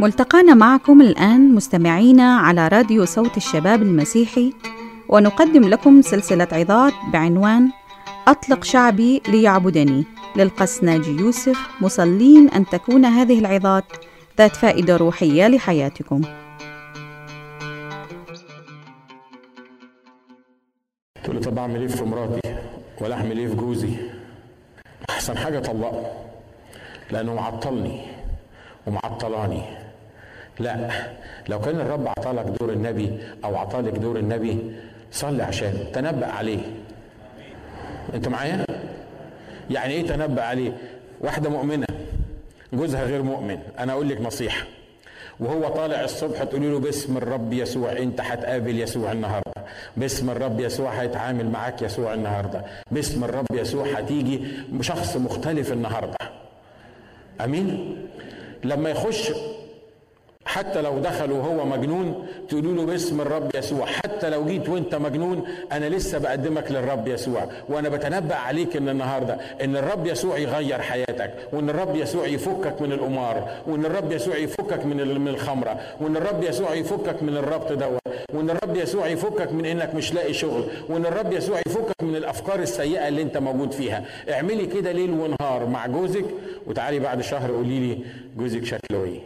ملتقانا معكم الآن مستمعينا على راديو صوت الشباب المسيحي ونقدم لكم سلسلة عظات بعنوان أطلق شعبي ليعبدني. للقس ناجي يوسف مصلين أن تكون هذه العظات ذات فائدة روحية لحياتكم. تقول طب أعمل إيه في مراتي؟ ولا أعمل إيه في جوزي؟ أحسن حاجة طلقه لأنه معطلني ومعطلاني. لا. لو كان الرب أعطالك دور النبي أو أعطالك دور النبي صلي عشان تنبأ عليه. أنت معايا؟ يعني إيه تنبأ عليه؟ واحدة مؤمنة جوزها غير مؤمن. أنا أقول لك نصيحة. وهو طالع الصبح تقولي له باسم الرب يسوع أنت هتقابل يسوع النهارده. باسم الرب يسوع هيتعامل معاك يسوع النهارده. باسم الرب يسوع هتيجي شخص مختلف النهارده. أمين؟ لما يخش حتى لو دخل وهو مجنون تقولوا له باسم الرب يسوع. حتى لو جيت وانت مجنون أنا لسه بقدمك للرب يسوع. وأنا بتنبأ عليك ان النهارده إن الرب يسوع يغير حياتك وإن الرب يسوع يفكك من القمار وإن الرب يسوع يفكك من من الخمرة وإن الرب يسوع يفكك من الربط دوت وإن الرب يسوع يفكك من إنك مش لاقي شغل وإن الرب يسوع يفكك من الأفكار السيئة اللي أنت موجود فيها. اعملي كده ليل ونهار مع جوزك وتعالي بعد شهر قولي لي جوزك شكله إيه.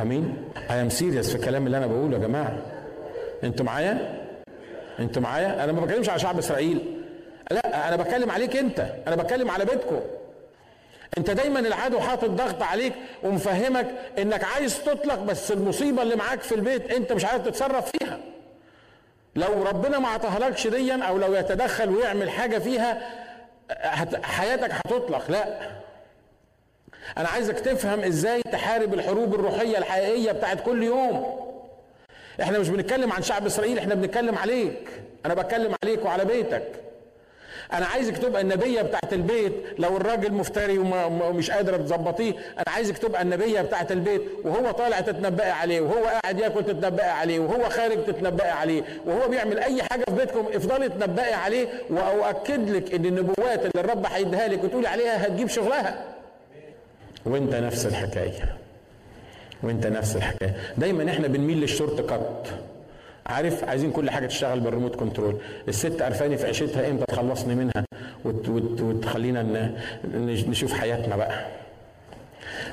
امين. I'm serious في الكلام اللي أنا بقوله يا جماعة. أنتوا معايا؟ أنتوا معايا؟ أنا ما بتكلمش على شعب إسرائيل. لا أنا بتكلم عليك أنت. أنا بتكلم على بيتكم. أنت دايما العدو حاطط ضغط عليك ومفهمك إنك عايز تطلق بس المصيبة اللي معاك في البيت أنت مش عارف تتصرف فيها. لو ربنا ما عطاهالكش ديا أو لو يتدخل ويعمل حاجة فيها حياتك هتطلق. لا. أنا عايزك تفهم إزاي تحارب الحروب الروحية الحقيقية بتاعت كل يوم. إحنا مش بنتكلم عن شعب اسرائيل إحنا بنتكلم عليك. أنا بتكلم عليك وعلى بيتك. أنا عايزك تبقى النبية بتاعت البيت. لو الراجل مفتري ومش قادره تظبطيه أنا عايزك تبقى النبية بتاعت البيت. وهو طالع تتنبئي عليه وهو قاعد ياكل تتنبئي عليه وهو خارج تتنبئي عليه وهو بيعمل أي حاجة في بيتكم افضلي تنبئي عليه. وأؤكد لك إن النبوات اللي الرب هيديها لك وتقولي عليها هتجيب شغلها. وانت نفس الحكاية. وانت نفس الحكاية. دايما إحنا بنميل لل short cut. عارف؟ عايزين كل حاجة تشتغل بال remote control. الست عرفاني في عيشتها إمتى تخلصني منها؟ وت وت وتخلينا نشوف حياتنا بقى.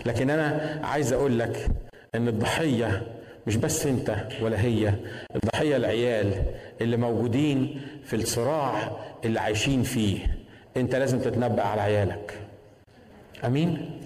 لكن أنا عايز أقول لك إن الضحية مش بس أنت ولا هي الضحية العيال اللي موجودين في الصراع اللي عايشين فيه. أنت لازم تتنبأ على عيالك. أمين؟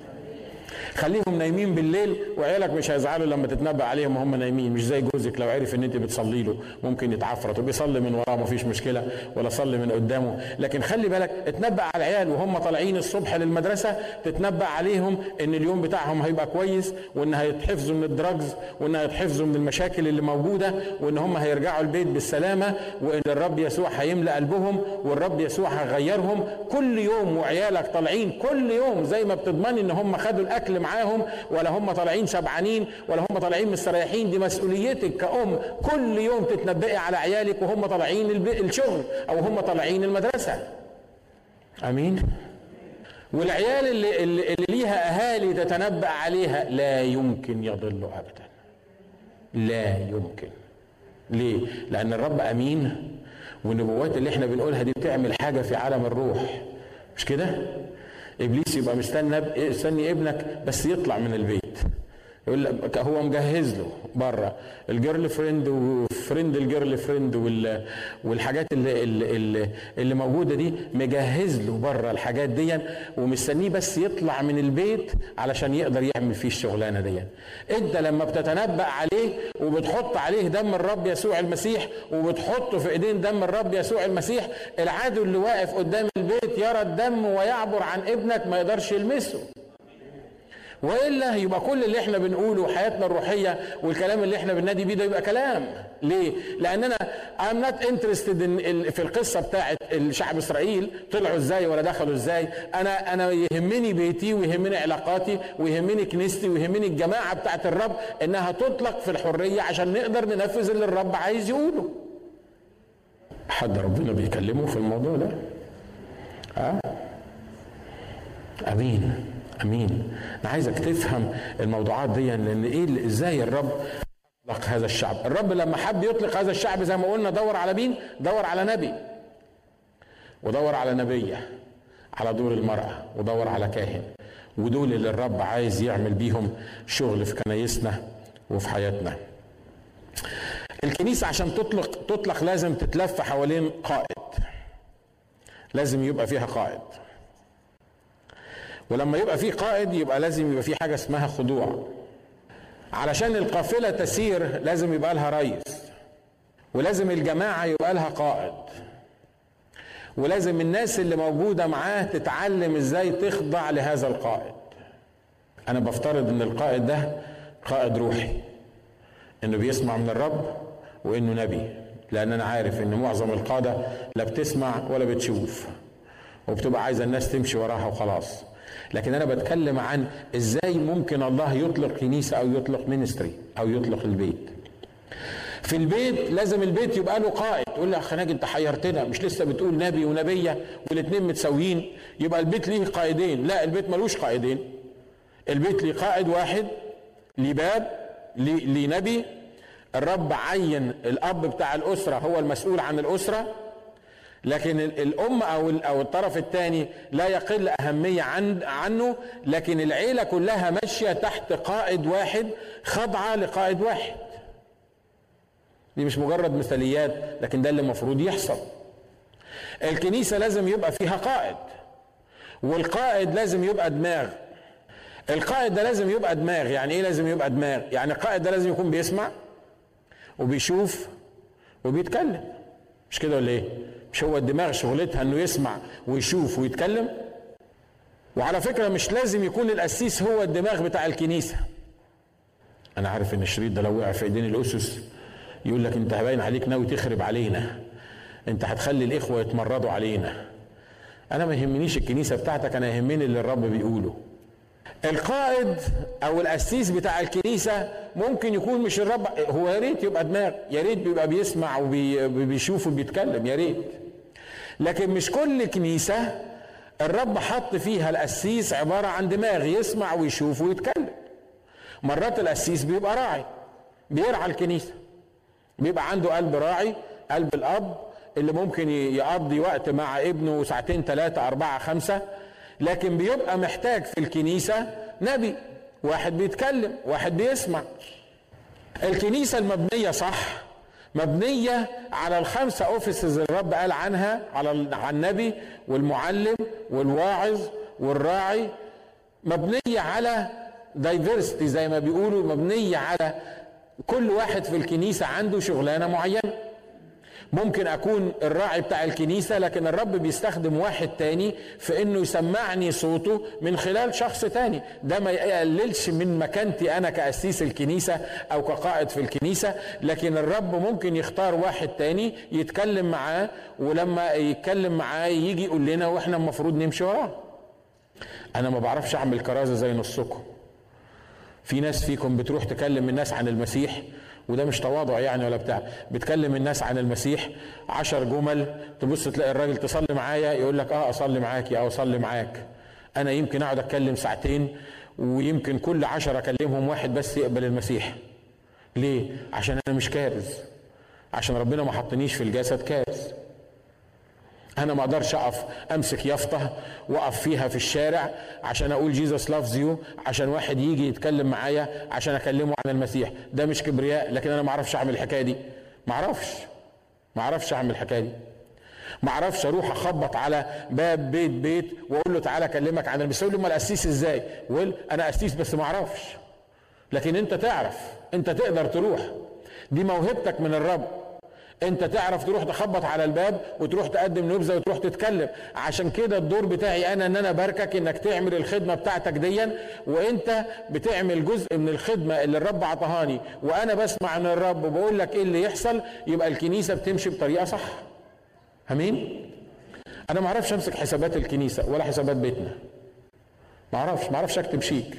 خليهم نايمين بالليل وعيالك مش هيزعلوا لما تتنبأ عليهم وهم نايمين. مش زي جوزك لو عرف إن أنت بتصلي له ممكن يتعفرت. وبيصلي من وراه مفيش مشكلة ولا صلي من قدامه. لكن خلي بالك اتنبأ على العيال وهم طالعين الصبح للمدرسة تتنبأ عليهم إن اليوم بتاعهم هيبقى كويس وإن هيتحفظوا من الدراجز وإن هيتحفظوا من المشاكل اللي موجودة وإن هم هيرجعوا البيت بالسلامة وإن الرب يسوع هيملى قلبهم والرب يسوع هيغيرهم. كل يوم وعيالك طالعين كل يوم زي ما بتضمني إن هم خدوا الأكل معاهم ولا هم طالعين شبعانين ولا هم طالعين مستريحين دي مسؤوليتك كأم. كل يوم تتنبئي على عيالك وهم طالعين الشغل أو هم طالعين المدرسة. أمين؟ والعيال اللي, اللي, اللي ليها أهالي تتنبأ عليها لا يمكن يضلوا ابدا. لا يمكن. ليه؟ لأن الرب أمين والنبوات اللي إحنا بنقولها دي بتعمل حاجة في عالم الروح. مش كده؟ إبليس يبقى مستنى مستني ابنك بس يطلع من البيت. يقول لك هو مجهز له بره. ال girlfriend و friend ال girlfriend والحاجات اللي, اللي, اللي موجودة دي مجهز له بره الحاجات دي ومستنيه بس يطلع من البيت علشان يقدر يعمل فيه الشغلانة دي. انت لما بتتنبأ عليه وبتحط عليه دم الرب يسوع المسيح وبتحطه في ايدين دم الرب يسوع المسيح العدو اللي واقف قدام البيت يرى الدم ويعبر عن ابنك ما يقدرش يلمسه. والا يبقى كل اللي إحنا بنقوله حياتنا الروحية والكلام اللي إحنا بننادي بيه ده يبقى كلام. ليه؟ لاننا I'm not interested in في القصة بتاعت الشعب إسرائيل. طلعوا إزاي ولا دخلوا إزاي؟ أنا أنا يهمني بيتي ويهمني علاقاتي ويهمني كنيستي ويهمني الجماعة بتاعت الرب إنها تطلق في الحرية عشان نقدر ننفذ اللي الرب عايز يقوله. حد ربنا بيكلمه في الموضوع ده؟ ها أه؟ أمين. أمين. أنا عايزك تفهم الموضوعات دي لأن إيه إزاي الرب اطلق هذا الشعب؟ الرب لما حب يطلق هذا الشعب زي ما قلنا دور على مين؟ دور على نبي. ودور على نبية على دور المرأة ودور على كاهن. ودول اللي الرب عايز يعمل بيهم شغل في كنايسنا وفي حياتنا. الكنيسة عشان تطلق تطلق لازم تتلف حوالين قائد. لازم يبقى فيها قائد. ولما يبقى فيه قائد يبقى لازم يبقى فيه حاجة اسمها خضوع. علشان القافلة تسير لازم يبقى لها رئيس. ولازم الجماعة يبقى لها قائد. ولازم الناس اللي موجودة معاه تتعلم إزاي تخضع لهذا القائد. أنا بفترض إن القائد ده قائد روحي. إنه بيسمع من الرب وإنه نبي. لأن أنا عارف إن معظم القادة لا بتسمع ولا بتشوف. وبتبقى عايزة الناس تمشي وراها وخلاص. لكن أنا بتكلم عن إزاي ممكن الله يطلق كنيسة أو يطلق مينستري أو يطلق البيت. في البيت لازم البيت يبقى له قائد تقول لي اخ ناجي أنت حيرتنا مش لسه بتقول نبي ونبية والاثنين متساويين يبقى البيت ليه قائدين؟ لا البيت ملوش قائدين. البيت ليه قائد واحد ليه باب ليه نبي. الرب عين الأب بتاع الأسرة هو المسؤول عن الأسرة. لكن الأم أو أو الطرف الثاني لا يقل أهمية عن عنه لكن العيلة كلها ماشية تحت قائد واحد خاضعه لقائد واحد. دي مش مجرد مثاليات لكن ده اللي المفروض يحصل. الكنيسة لازم يبقى فيها قائد والقائد لازم يبقى دماغ. القائد ده لازم يبقى دماغ. يعني إيه لازم يبقى دماغ؟ يعني القائد ده لازم يكون بيسمع وبيشوف وبيتكلم. مش كده ولا إيه؟ مش هو الدماغ شغلتها إنه يسمع ويشوف ويتكلم؟ وعلى فكرة مش لازم يكون القسيس هو الدماغ بتاع الكنيسة. أنا عارف إن الشريط ده لو وقع في إيدين الأسس يقول لك أنت باين عليك ناوي تخرب علينا. أنت هتخلي الإخوة يتمردوا علينا. أنا ما يهمنيش الكنيسة بتاعتك أنا يهمني اللي الرب بيقوله. القائد أو القسيس بتاع الكنيسة ممكن يكون مش الرب هو يا ريت يبقى دماغ يا ريت بيبقى بيسمع وبيشوف وبيتكلم يا ريت. لكن مش كل كنيسة الرب حط فيها القسيس عبارة عن دماغ يسمع ويشوف ويتكلم. مرات القسيس بيبقى راعي بيرعى الكنيسة. بيبقى عنده قلب راعي قلب الأب اللي ممكن يقضي وقت مع ابنه ساعتين ثلاثة أربعة خمسة. لكن بيبقى محتاج في الكنيسة نبي واحد بيتكلم واحد بيسمع. الكنيسة المبنية صح مبنية على الخمسة اوفيسز اللي الرب قال عنها على على النبي والمعلم والواعظ والراعي مبنية على دايفرستي زي ما بيقولوا مبنية على كل واحد في الكنيسة عنده شغلانة معينة. ممكن أكون الراعي بتاع الكنيسة لكن الرب بيستخدم واحد تاني في إنه يسمعني صوته من خلال شخص تاني. ده ما يقللش من مكانتي أنا كأسيس الكنيسة أو كقائد في الكنيسة لكن الرب ممكن يختار واحد تاني يتكلم معاه ولما يتكلم معاه يجي يقول لنا وإحنا المفروض نمشي وراه. أنا ما بعرفش أعمل كرازة زي نصكم. في ناس فيكم بتروح تكلم الناس عن المسيح وده مش تواضع يعني ولا بتاع. بتكلم الناس عن المسيح عشر جمل تبص تلاقي الراجل تصلي معايا يقول لك آه أصلي معاك أو اصلي معاك. أنا يمكن أقعد أتكلم ساعتين ويمكن كل عشرة أكلمهم واحد بس يقبل المسيح. ليه؟ عشان أنا مش كارز. عشان ربنا ما حطنيش في الجسد كارز. أنا ما أقدرش أقف أمسك يافطة وأقف فيها في الشارع عشان أقول Jesus loves you عشان واحد يجي يتكلم معايا عشان أكلمه عن المسيح. ده مش كبرياء لكن أنا ما أعرفش أعمل الحكاية دي. ما أعرفش. ما أعرفش أعمل الحكاية دي. ما أعرفش أروح أخبط على باب بيت بيت وأقول له تعالى أكلمك عن المسيح. يقول لي امال أسيس إزاي؟ ويقول أنا أسيس بس ما أعرفش. لكن أنت تعرف. أنت تقدر تروح. دي موهبتك من الرب. انت تعرف تروح تخبط على الباب وتروح تقدم نبذة وتروح تتكلم. عشان كده الدور بتاعي أنا ان أنا باركك انك تعمل الخدمة بتاعتك ديا وانت بتعمل جزء من الخدمة اللي الرب عطهاني وأنا بسمع من الرب وبقول لك إيه اللي يحصل يبقى الكنيسة بتمشي بطريقة صح. آمين؟ أنا ما أعرفش أمسك حسابات الكنيسة ولا حسابات بيتنا. ما أعرفش ما أعرفش أكتب شيك.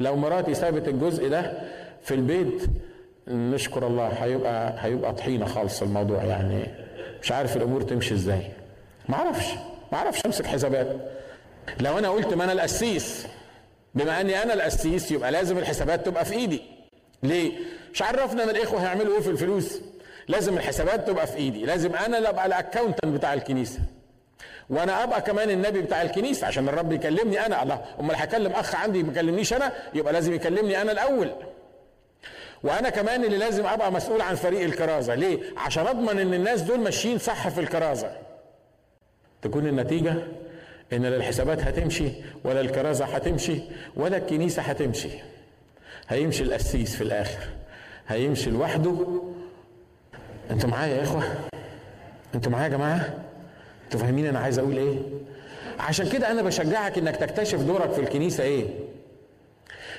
لو مراتي سابت الجزء ده في البيت نشكر الله هيبقى هيبقى طحينة خالص الموضوع يعني. مش عارف الأمور تمشي إزاي. ما أعرفش ما أعرفش أمسك حسابات. لو أنا قلت ما أنا القسيس بما أني أنا القسيس يبقى لازم الحسابات تبقى في إيدي. ليه؟ مش عرفنا إن الإخوة هيعملوا إيه في الفلوس. لازم الحسابات تبقى في إيدي. لازم أنا اللي أبقى الاكونتنت بتاع الكنيسة. وأنا أبقى كمان النبي بتاع الكنيسة عشان الرب يكلمني أنا. الله أمال هكلم أخ عندي ما يكلمنيش أنا؟ يبقى لازم يكلمني أنا الأول. وأنا كمان اللي لازم ابقى مسؤول عن فريق الكرازة. ليه؟ عشان اضمن ان الناس دول ماشيين صح في الكرازة. تكون النتيجة ان لا الحسابات هتمشي ولا الكرازة هتمشي ولا الكنيسة هتمشي. هيمشي القسيس في الآخر. هيمشي لوحده. أنتوا معايا يا إخوة؟ أنتوا معايا يا جماعة؟ أنتوا فاهمين أنا عايز أقول إيه؟ عشان كده أنا بشجعك إنك تكتشف دورك في الكنيسة إيه؟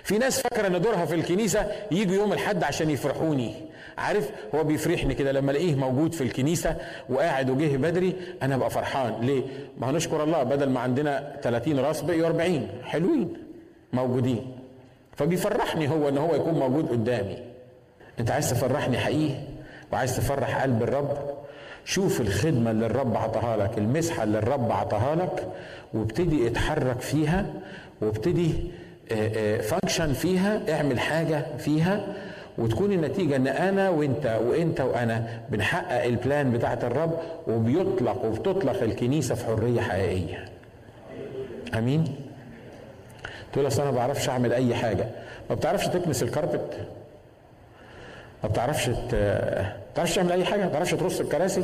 في ناس فاكرة إن دورها في الكنيسة يجوا يوم الحد عشان يفرحوني. عارف؟ هو بيفرحني كده لما ألاقيه موجود في الكنيسة وقاعد وجه بدري أنا أبقى فرحان. ليه؟ ما هنشكر الله بدل ما عندنا 30 راس بقيوا 40 حلوين موجودين. فبيفرحني هو إن هو يكون موجود قدامي. أنت عايز تفرحني حقيقي؟ وعايز تفرح قلب الرب؟ شوف الخدمة اللي الرب عطاها لك المسحة اللي الرب عطاها لك وابتدي اتحرك فيها وابتدي function فيها اعمل حاجة فيها وتكون النتيجة إن أنا وأنت وأنت وأنا بنحقق ال plan بتاعت الرب وبيطلق وبتطلق الكنيسة في حرية حقيقية. آمين؟ تقول أصل أنا ما بعرفش أعمل أي حاجة. ما بتعرفش تكنس ال carpet ما بتعرفش ت... بتعرفش تعمل أي حاجة؟ ما بتعرفش ترص الكراسي؟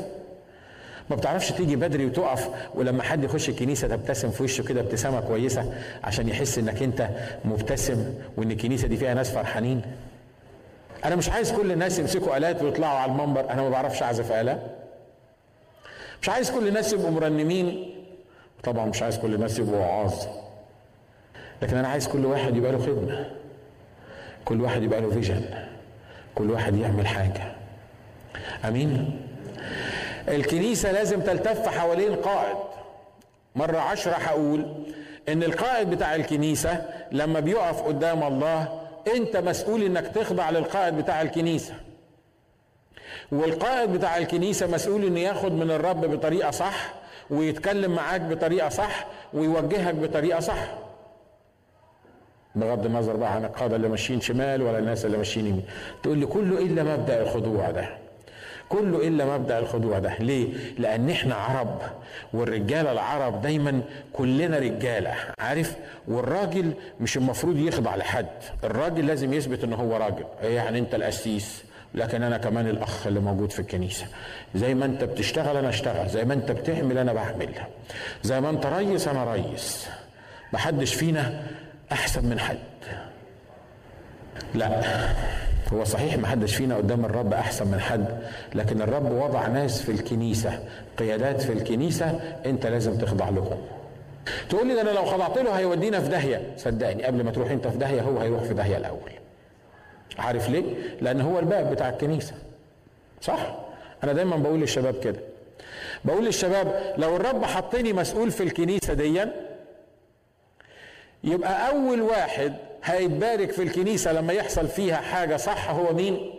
ما بتعرفش تيجي بدري وتقف ولما حد يخش الكنيسة تبتسم في وشه كده ابتسامة كويسة عشان يحس إنك أنت مبتسم وإن الكنيسة دي فيها ناس فرحانين. أنا مش عايز كل الناس يمسكوا آلات ويطلعوا على المنبر أنا ما بعرفش أعزف اله مش عايز كل الناس يبقوا مرنمين. طبعا مش عايز كل الناس يبقوا وعاظ لكن أنا عايز كل واحد يبقى له خدمة. كل واحد يبقى له فيجن. كل واحد يعمل حاجة. أمين؟ الكنيسة لازم تلتف حوالين قائد. مرة عشرة هقول إن القائد بتاع الكنيسة لما بيقف قدام الله أنت مسؤول إنك تخضع للقائد بتاع الكنيسة. والقائد بتاع الكنيسة مسؤول إنه ياخد من الرب بطريقة صح ويتكلم معاك بطريقة صح ويوجهك بطريقة صح. بغض النظر بقى عن القادة اللي ماشيين شمال ولا الناس اللي ماشيين يمين. تقول لي كله إلا مبدأ الخضوع ده. كله إلا مبدأ الخضوع ده. ليه؟ لأن إحنا عرب والرجاله العرب دايما كلنا رجالة عارف؟ والراجل مش المفروض يخضع لحد الراجل لازم يثبت ان هو راجل. يعني أنت القسيس؟ لكن أنا كمان الأخ اللي موجود في الكنيسة. زي ما أنت بتشتغل أنا أشتغل زي ما أنت بتعمل أنا بعمل. زي ما أنت ريس أنا ريس. محدش فينا أحسن من حد. لا. هو صحيح ما حدش فينا قدام الرب أحسن من حد لكن الرب وضع ناس في الكنيسة قيادات في الكنيسة أنت لازم تخضع لهم. تقول لي ده أنا لو خضعت له هيودينا في داهية. صدقني قبل ما تروح أنت في داهية هو هيروح في داهية الأول. عارف ليه؟ لأن هو الباب بتاع الكنيسة. صح؟ أنا دايما بقول للشباب كده. بقول للشباب لو الرب حطني مسؤول في الكنيسة ديا يبقى أول واحد هيتبارك في الكنيسة لما يحصل فيها حاجة صح هو مين؟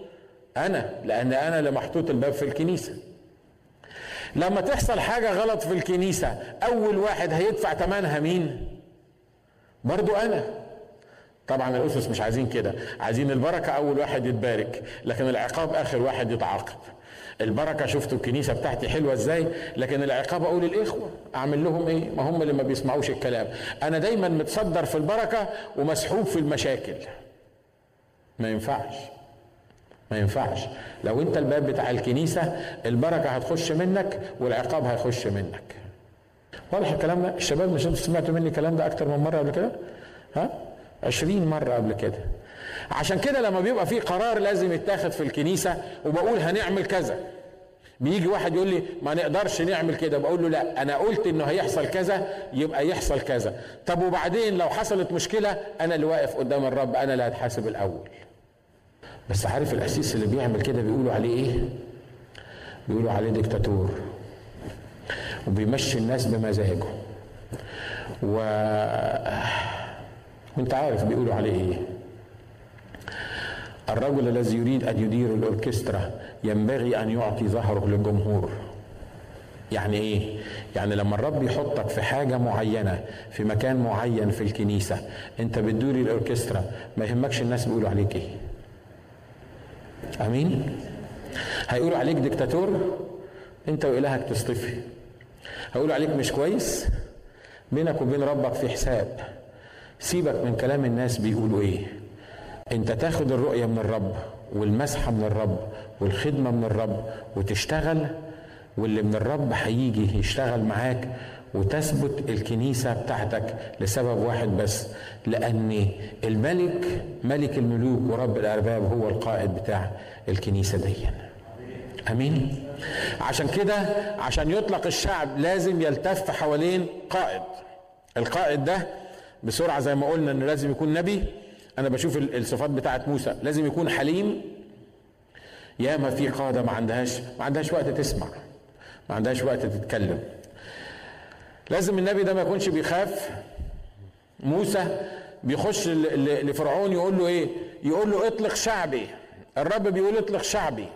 أنا لأن أنا اللي محطوط الباب في الكنيسة. لما تحصل حاجة غلط في الكنيسة أول واحد هيدفع ثمنها مين؟ برضو أنا. طبعا الأسس مش عايزين كده. عايزين البركة أول واحد يتبارك لكن العقاب آخر واحد يتعاقب. البركة شفتوا الكنيسة بتاعتي حلوة إزاي؟ لكن العقاب أقول الاخوه أعمل لهم إيه؟ ما هم اللي ما بيسمعوش الكلام. أنا دايما متصدر في البركة ومسحوب في المشاكل. ما ينفعش. ما ينفعش. لو أنت الباب بتاع الكنيسة البركة هتخش منك والعقاب هيخش منك. واضح الكلام ده؟ الشباب مش أنتوا سمعتوا مني الكلام ده أكتر من مرة قبل كده؟ ها؟ عشرين مرة قبل كده. عشان كده لما بيبقى في قرار لازم يتاخد في الكنيسة وبقول هنعمل كذا. بيجي واحد يقول لي ما نقدرش نعمل كده بقول له لا أنا قلت إنه هيحصل كذا يبقى يحصل كذا. طب وبعدين لو حصلت مشكلة أنا اللي واقف قدام الرب أنا اللي هتحاسب الأول. بس عارف القسيس اللي بيعمل كده بيقولوا عليه إيه؟ بيقولوا عليه ديكتاتور. وبيمشي الناس بمزاجه. و وانت عارف بيقولوا عليه إيه؟ الرجل الذي يريد أن يدير الأوركسترا ينبغي أن يعطي ظهره للجمهور. يعني إيه؟ يعني لما الرب يحطك في حاجة معينة في مكان معين في الكنيسة أنت بتدوري الأوركسترا ما يهمكش الناس بيقولوا عليك إيه. آمين؟ هيقولوا عليك ديكتاتور أنت وإلهك تصطفي هيقولوا عليك مش كويس بينك وبين ربك في حساب. سيبك من كلام الناس بيقولوا إيه. انت تاخد الرؤية من الرب والمسحه من الرب والخدمة من الرب وتشتغل واللي من الرب هيجي يشتغل معاك وتثبت الكنيسة بتاعتك لسبب واحد بس لأن الملك ملك الملوك ورب الأرباب هو القائد بتاع الكنيسة دي. أمين؟ عشان كده عشان يطلق الشعب لازم يلتف حوالين قائد. القائد ده بسرعة زي ما قلنا انه لازم يكون نبي أنا بشوف الصفات بتاعت موسى. لازم يكون حليم. ياما في قادة ما عندهاش ما عندهاش وقت تسمع. ما عندهاش وقت تتكلم. لازم النبي ده ما يكونش بيخاف. موسى بيخش لفرعون يقول له إيه؟ يقول له اطلق شعبي. الرب بيقول اطلق شعبي.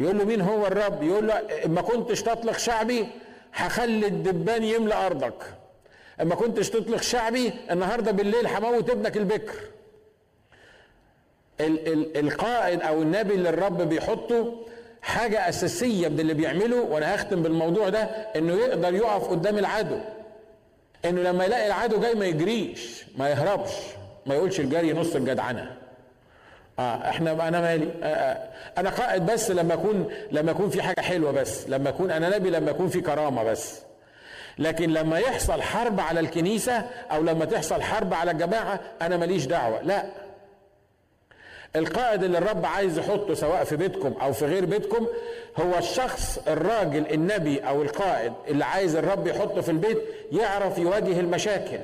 يقول له مين هو الرب؟ يقول له ما كنتش تطلق شعبي هخلي الدبان يملى أرضك. اما كنتش تطلق شعبي النهارده بالليل هموت ابنك البكر. ال- ال- القائد أو النبي اللي الرب بيحطه حاجة أساسية من اللي بيعمله وأنا هختم بالموضوع ده إنه يقدر يقف قدام العدو. إنه لما يلاقي العدو جاي ما يجريش ما يهربش ما يقولش الجري نص الجدعنة. آه إحنا أنا مالي؟ آه آه. أنا قائد بس لما أكون لما يكون في حاجة حلوة بس لما أكون أنا نبي لما يكون في كرامة بس. لكن لما يحصل حرب على الكنيسة أو لما تحصل حرب على الجماعه أنا ماليش دعوة. لا. القائد اللي الرب عايز يحطه سواء في بيتكم أو في غير بيتكم هو الشخص الراجل النبي أو القائد اللي عايز الرب يحطه في البيت يعرف يواجه المشاكل.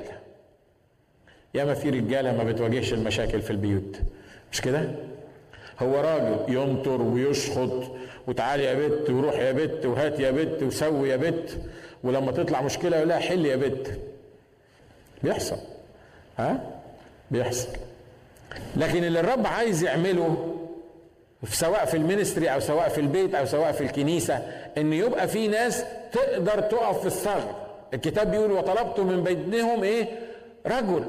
ياما في رجالة ما بتواجهش المشاكل في البيوت. مش كده؟ هو راجل ينطر ويشخط وتعالي يا بت وروح يا بت وهات يا بت وسوي يا بت. ولما تطلع مشكلة يقول لها حل يا بت. بيحصل. ها؟ بيحصل. لكن اللي الرب عايز يعمله سواء في المينستري أو سواء في البيت أو سواء في الكنيسة إن يبقى في ناس تقدر تقف في الثغر الكتاب بيقول وطلبت من بينهم إيه؟ رجل.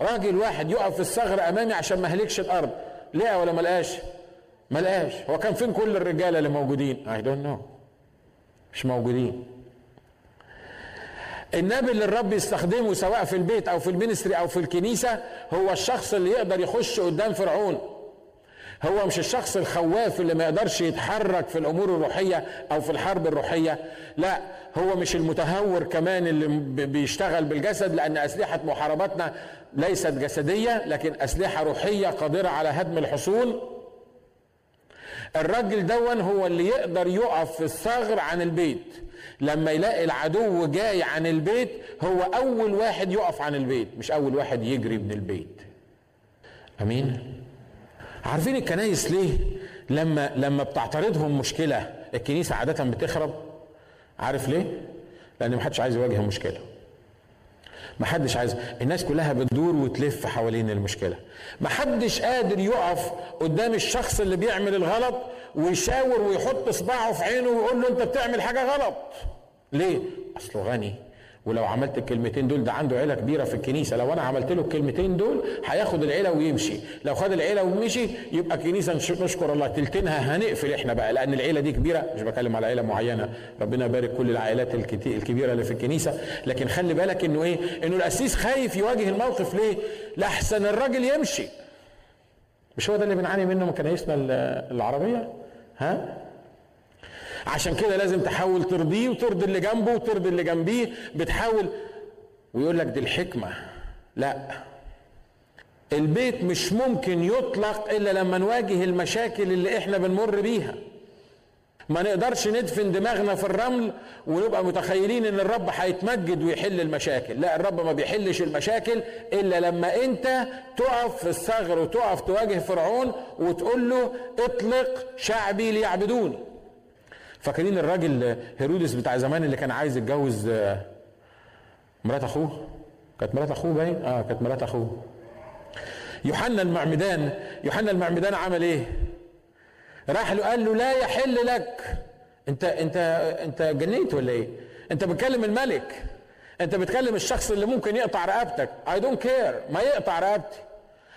راجل واحد يقف في الثغر أمامي عشان ما أهلكش الأرض. لقى ولا ما لقاش؟ ما لقاش. هو كان فين كل الرجالة اللي موجودين؟ I don't know مش موجودين. النبي اللي الرب يستخدمه سواء في البيت أو في ال ministry أو في الكنيسة هو الشخص اللي يقدر يخش قدام فرعون. هو مش الشخص الخواف اللي ما يقدرش يتحرك في الأمور الروحية أو في الحرب الروحية. لا هو مش المتهور كمان اللي بيشتغل بالجسد لأن أسلحة محاربتنا ليست جسدية لكن أسلحة روحية قادرة على هدم الحصون الراجل دون هو اللي يقدر يقف في الثغر عن البيت. لما يلاقي العدو جاي عن البيت هو أول واحد يقف عن البيت مش أول واحد يجري من البيت. أمين؟ عارفين الكنايس ليه؟ لما لما بتعترضهم مشكلة الكنيسة عادة بتخرب. عارف ليه؟ لأن محدش عايز يواجه مشكلة. محدش عايز. الناس كلها بتدور وتلف حوالين المشكلة. محدش قادر يقف قدام الشخص اللي بيعمل الغلط ويشاور ويحط صباعه في عينه ويقول له انت بتعمل حاجة غلط. ليه؟ أصله غني. ولو عملت الكلمتين دول ده عنده عيلة كبيرة في الكنيسة لو أنا عملت له الكلمتين دول هياخد العيلة ويمشي لو خد العيلة ومشي يبقى كنيسة نشكر الله تلتينها هنقفل إحنا بقى لأن العيلة دي كبيرة مش بكلم على عيلة معينة ربنا يبارك كل العائلات الكبيرة اللي في الكنيسة لكن خلي بالك إنه إيه؟ إنه القسيس خايف يواجه الموقف ليه؟ لأحسن الراجل يمشي. مش هو ده اللي بنعاني منه من كنايسنا العربية؟ ها؟ عشان كده لازم تحاول ترضيه وترضي اللي جنبه وترضي اللي جنبيه. بتحاول ويقول لك دي الحكمة. لا. البيت مش ممكن يطلق إلا لما نواجه المشاكل اللي إحنا بنمر بيها. ما نقدرش ندفن دماغنا في الرمل ونبقى متخيلين إن الرب هيتمجد ويحل المشاكل. لا الرب ما بيحلش المشاكل إلا لما أنت تقف في الثغر وتقف تواجه فرعون وتقول له اطلق شعبي ليعبدوني. فاكرين الراجل هيرودس بتاع زمان اللي كان عايز يتجوز مرات أخوه؟ كانت مرات أخوه باين؟ آه كانت مرات أخوه. يوحنا المعمدان يوحنا المعمدان عمل إيه؟ راح له قال له لا يحل لك. أنت أنت أنت جنيت ولا إيه؟ أنت بتكلم الملك. أنت بتكلم الشخص اللي ممكن يقطع رقبتك. I don't care ما يقطع رقبتي.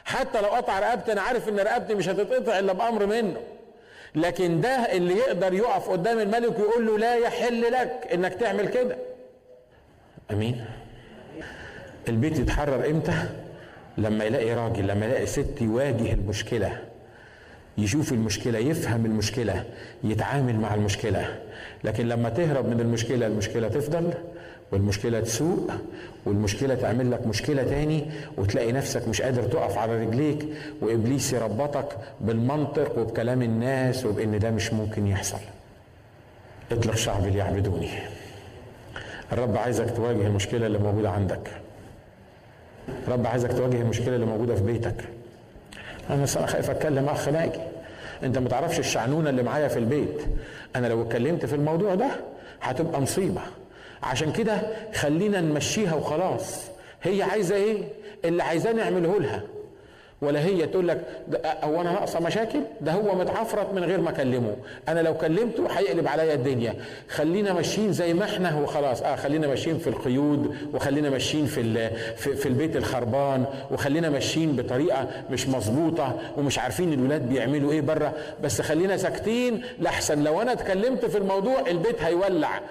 حتى لو قطع رقبتي أنا عارف إن رقبتي مش هتتقطع إلا بأمر منه. لكن ده اللي يقدر يقف قدام الملك ويقول له لا يحل لك إنك تعمل كده. أمين. البيت يتحرر إمتى؟ لما يلاقي راجل لما يلاقي ست يواجه المشكلة يشوف المشكلة يفهم المشكلة يتعامل مع المشكلة. لكن لما تهرب من المشكلة المشكلة تفضل. والمشكلة تسوء والمشكلة تعمل لك مشكلة تاني وتلاقي نفسك مش قادر تقف على رجليك وإبليس يربطك بالمنطق وبكلام الناس وبإن ده مش ممكن يحصل. اطلق شعبي ليعبدوني الرب عايزك تواجه المشكلة اللي موجودة عندك. الرب عايزك تواجه المشكلة اللي موجودة في بيتك. أنا خايف أتكلم اخ ناجي أنت ما تعرفش الشعنونة اللي معايا في البيت. أنا لو اتكلمت في الموضوع ده هتبقى مصيبة. عشان كده خلينا نمشيها وخلاص. هي عايزة إيه؟ اللي عايزاه نعمله لها. ولا هي تقول لك هو أنا ناقصة مشاكل؟ ده هو متعفرت من غير ما أكلمه. أنا لو كلمته هيقلب عليا الدنيا. خلينا ماشيين زي ما إحنا وخلاص. آه خلينا ماشيين في القيود وخلينا ماشيين في في, في البيت الخربان وخلينا ماشيين بطريقة مش مظبوطة ومش عارفين الولاد بيعملوا إيه بره. بس خلينا ساكتين لأحسن. لو أنا اتكلمت في الموضوع البيت هيولع.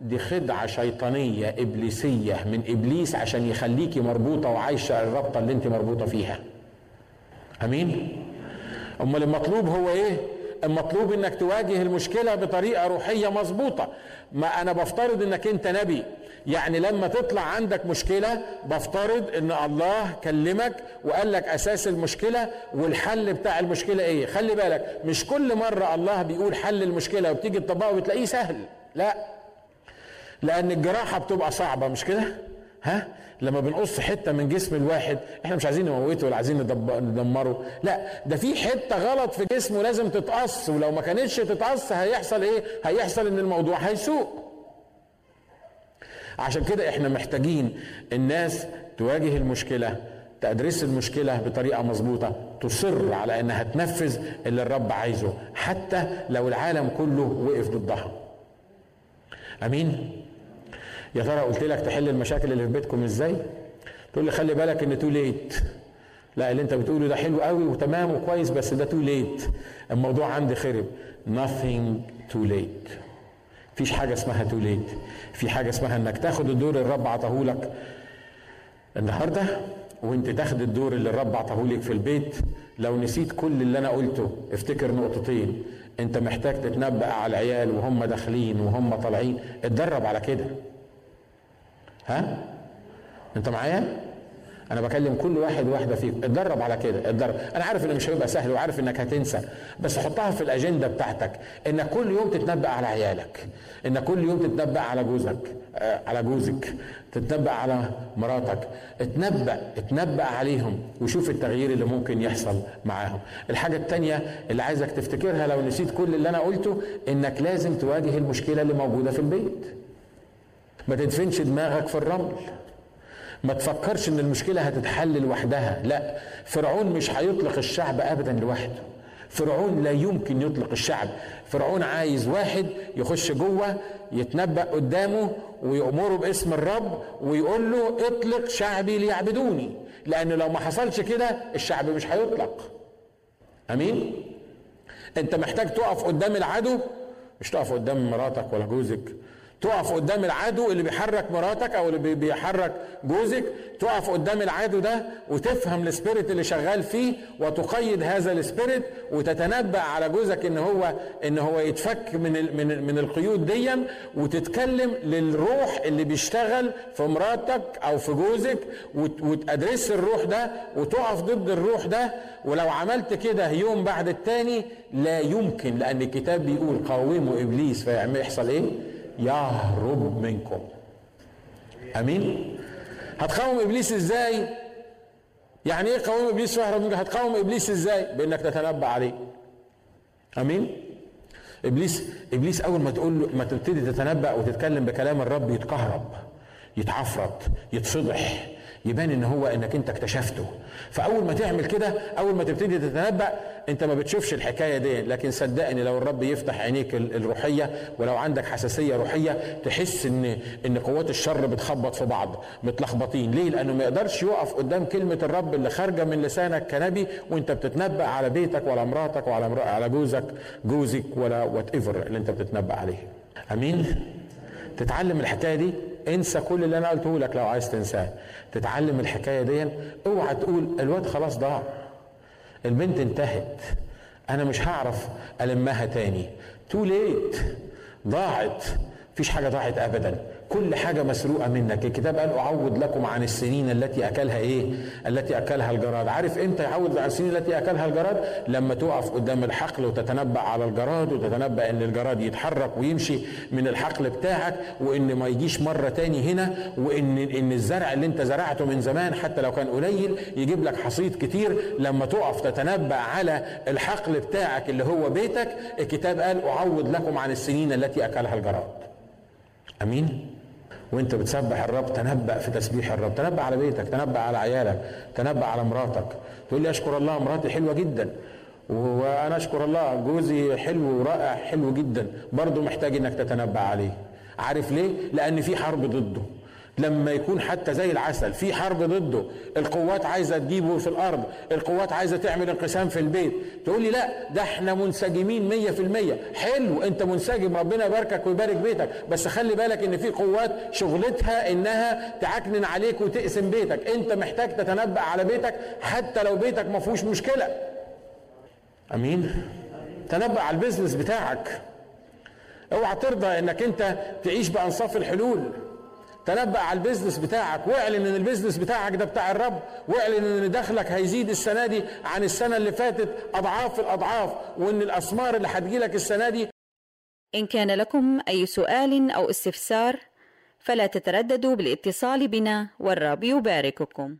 دي خدعة شيطانية إبليسية من إبليس عشان يخليكي مربوطة وعايشة الرابطة اللي أنت مربوطة فيها. أمين؟ أمال المطلوب هو إيه؟ المطلوب إنك تواجه المشكلة بطريقة روحية مظبوطة. ما أنا بفترض إنك أنت نبي. يعني لما تطلع عندك مشكلة بفترض إن الله كلمك وقال لك أساس المشكلة والحل بتاع المشكلة إيه؟ خلي بالك مش كل مرة الله بيقول حل المشكلة وبتيجي تطبقه وتلاقيه سهل. لا. لأن الجراحة بتبقى صعبة مش كده؟ ها؟ لما بنقص حتة من جسم الواحد إحنا مش عايزين نموته ولا عايزين ندمره. لا ده في حتة غلط في جسمه لازم تتقص ولو ما كانتش تتقص هيحصل إيه؟ هيحصل إن الموضوع هيسوء. عشان كده إحنا محتاجين الناس تواجه المشكلة تدرس المشكلة بطريقة مظبوطة تصر على إنها تنفذ اللي الرب عايزه حتى لو العالم كله وقف ضدها. آمين؟ يا ترى قلت لك تحل المشاكل اللي في بيتكم إزاي؟ تقول لي خلي بالك إن too late لا اللي أنت بتقوله ده حلو قوي وتمام وكويس بس ده too late الموضوع عندي خرب. Nothing too late. فيش حاجة اسمها too late في حاجة اسمها إنك تاخد الدور اللي الرب عطاهولك النهارده وإنت تاخد الدور اللي الرب عطاهولك في البيت. لو نسيت كل اللي أنا قلته افتكر نقطتين. أنت محتاج تتنبأ على العيال وهم داخلين وهم طالعين. اتدرب على كده. ها؟ انت معايا؟ أنا بكلم كل واحد واحدة فيكم اتدرب على كده اتدرب. أنا عارف ان مش هيبقى سهل وعارف انك هتنسى بس حطها في الأجندة بتاعتك. انك كل يوم تتنبأ على عيالك. انك كل يوم تتنبأ على جوزك آه على جوزك. تتنبأ على مراتك. اتنبأ اتنبأ عليهم وشوف التغيير اللي ممكن يحصل معاهم. الحاجة التانية اللي عايزك تفتكرها لو نسيت كل اللي أنا قلته إنك لازم تواجه المشكلة اللي موجودة في البيت. ما تدفنش دماغك في الرمل. ما تفكرش إن المشكلة هتتحل لوحدها. لا فرعون مش هيطلق الشعب ابدا لوحده. فرعون لا يمكن يطلق الشعب. فرعون عايز واحد يخش جوه يتنبأ قدامه ويأمره باسم الرب ويقول له اطلق شعبي ليعبدوني. لأن لو ما حصلش كده الشعب مش هيطلق. أمين؟ أنت محتاج تقف قدام العدو. مش تقف قدام مراتك ولا جوزك. تقف قدام العدو اللي بيحرك مراتك أو اللي بيحرك جوزك تقف قدام العدو ده وتفهم ال spirit اللي شغال فيه وتقيد هذا ال spirit وتتنبأ على جوزك إن هو إن هو يتفك من من من القيود دي وتتكلم للروح اللي بيشتغل في مراتك أو في جوزك وتدرس الروح ده وتقف ضد الروح ده ولو عملت كده يوم بعد التاني لا يمكن لأن الكتاب بيقول قاوموا إبليس فيحصل إيه؟ يهرب منكم. أمين؟ هتقاوم إبليس إزاي؟ يعني إيه قاوم إبليس ويهرب منكم؟ هتقاوم إبليس إزاي؟ بإنك تتنبأ عليه. أمين؟ إبليس إبليس أول ما تقول له ما تبتدي تتنبأ وتتكلم بكلام الرب يتكهرب يتعفرت يتفضح يبان إن هو إنك أنت اكتشفته. فأول ما تعمل كده أول ما تبتدي تتنبأ انت ما بتشوفش الحكاية دي لكن صدقني لو الرب يفتح عينيك الروحية ولو عندك حساسية روحية تحس إن إن قوات الشر بتخبط في بعض متلخبطين. ليه؟ لأنه ما يقدرش يقف قدام كلمة الرب اللي خارجة من لسانك كنبي وأنت بتتنبأ على بيتك ولا مراتك ولا على جوزك جوزك ولا whatever اللي أنت بتتنبأ عليه. أمين؟ تتعلم الحكاية دي؟ انسى كل اللي أنا قلته لك لو عايز تنساه. تتعلم الحكاية دي؟ اوعى تقول الواد خلاص ضاع. البنت انتهت. أنا مش هعرف ألمها تاني. تو ليت ضاعت. مفيش حاجة ضاعت ابدا. كل حاجة مسروقة منك. الكتاب قال أعوض لكم عن السنين التي أكلها إيه؟ التي أكلها الجراد. عارف إمتى يعوض عن السنين التي أكلها الجراد؟ لما تقف قدام الحقل وتتنبأ على الجراد وتتنبأ إن الجراد يتحرك ويمشي من الحقل بتاعك وإن ما يجيش مرة تاني هنا وإن إن الزرع اللي أنت زرعته من زمان حتى لو كان قليل يجيب لك حصيد كتير. لما تقف تتنبأ على الحقل بتاعك اللي هو بيتك الكتاب قال أعوض لكم عن السنين التي أكلها الجراد. أمين؟ وانت بتسبح الرب تنبأ في تسبيح الرب تنبأ على بيتك تنبأ على عيالك تنبأ على مراتك. تقول لي أشكر الله مراتي حلوة جدا. وأنا أشكر الله جوزي حلو ورائع حلو جدا. برضه محتاج إنك تتنبأ عليه. عارف ليه؟ لأن في حرب ضده. لما يكون حتى زي العسل في حرب ضده القوات عايزة تجيبه في الأرض القوات عايزة تعمل انقسام في البيت. تقول لي لا ده إحنا منسجمين مية في المية. حلو انت منسجم ربنا يباركك ويبارك بيتك. بس خلي بالك إن في قوات شغلتها إنها تعكنن عليك وتقسم بيتك. انت محتاج تتنبأ على بيتك حتى لو بيتك ما فيهوش مشكلة. أمين؟ تنبأ على ال business بتاعك. اوعى ترضى إنك انت تعيش بأنصاف الحلول. تنبأ على ال business بتاعك. واعلن إن ال business بتاعك ده بتاع الرب. واعلن إن دخلك هيزيد السنة دي عن السنة اللي فاتت أضعاف الأضعاف وإن الأسمار اللي هتجيلك السنة دي إن كان لكم أي سؤال أو استفسار فلا تترددوا بالاتصال بنا والرب يبارككم.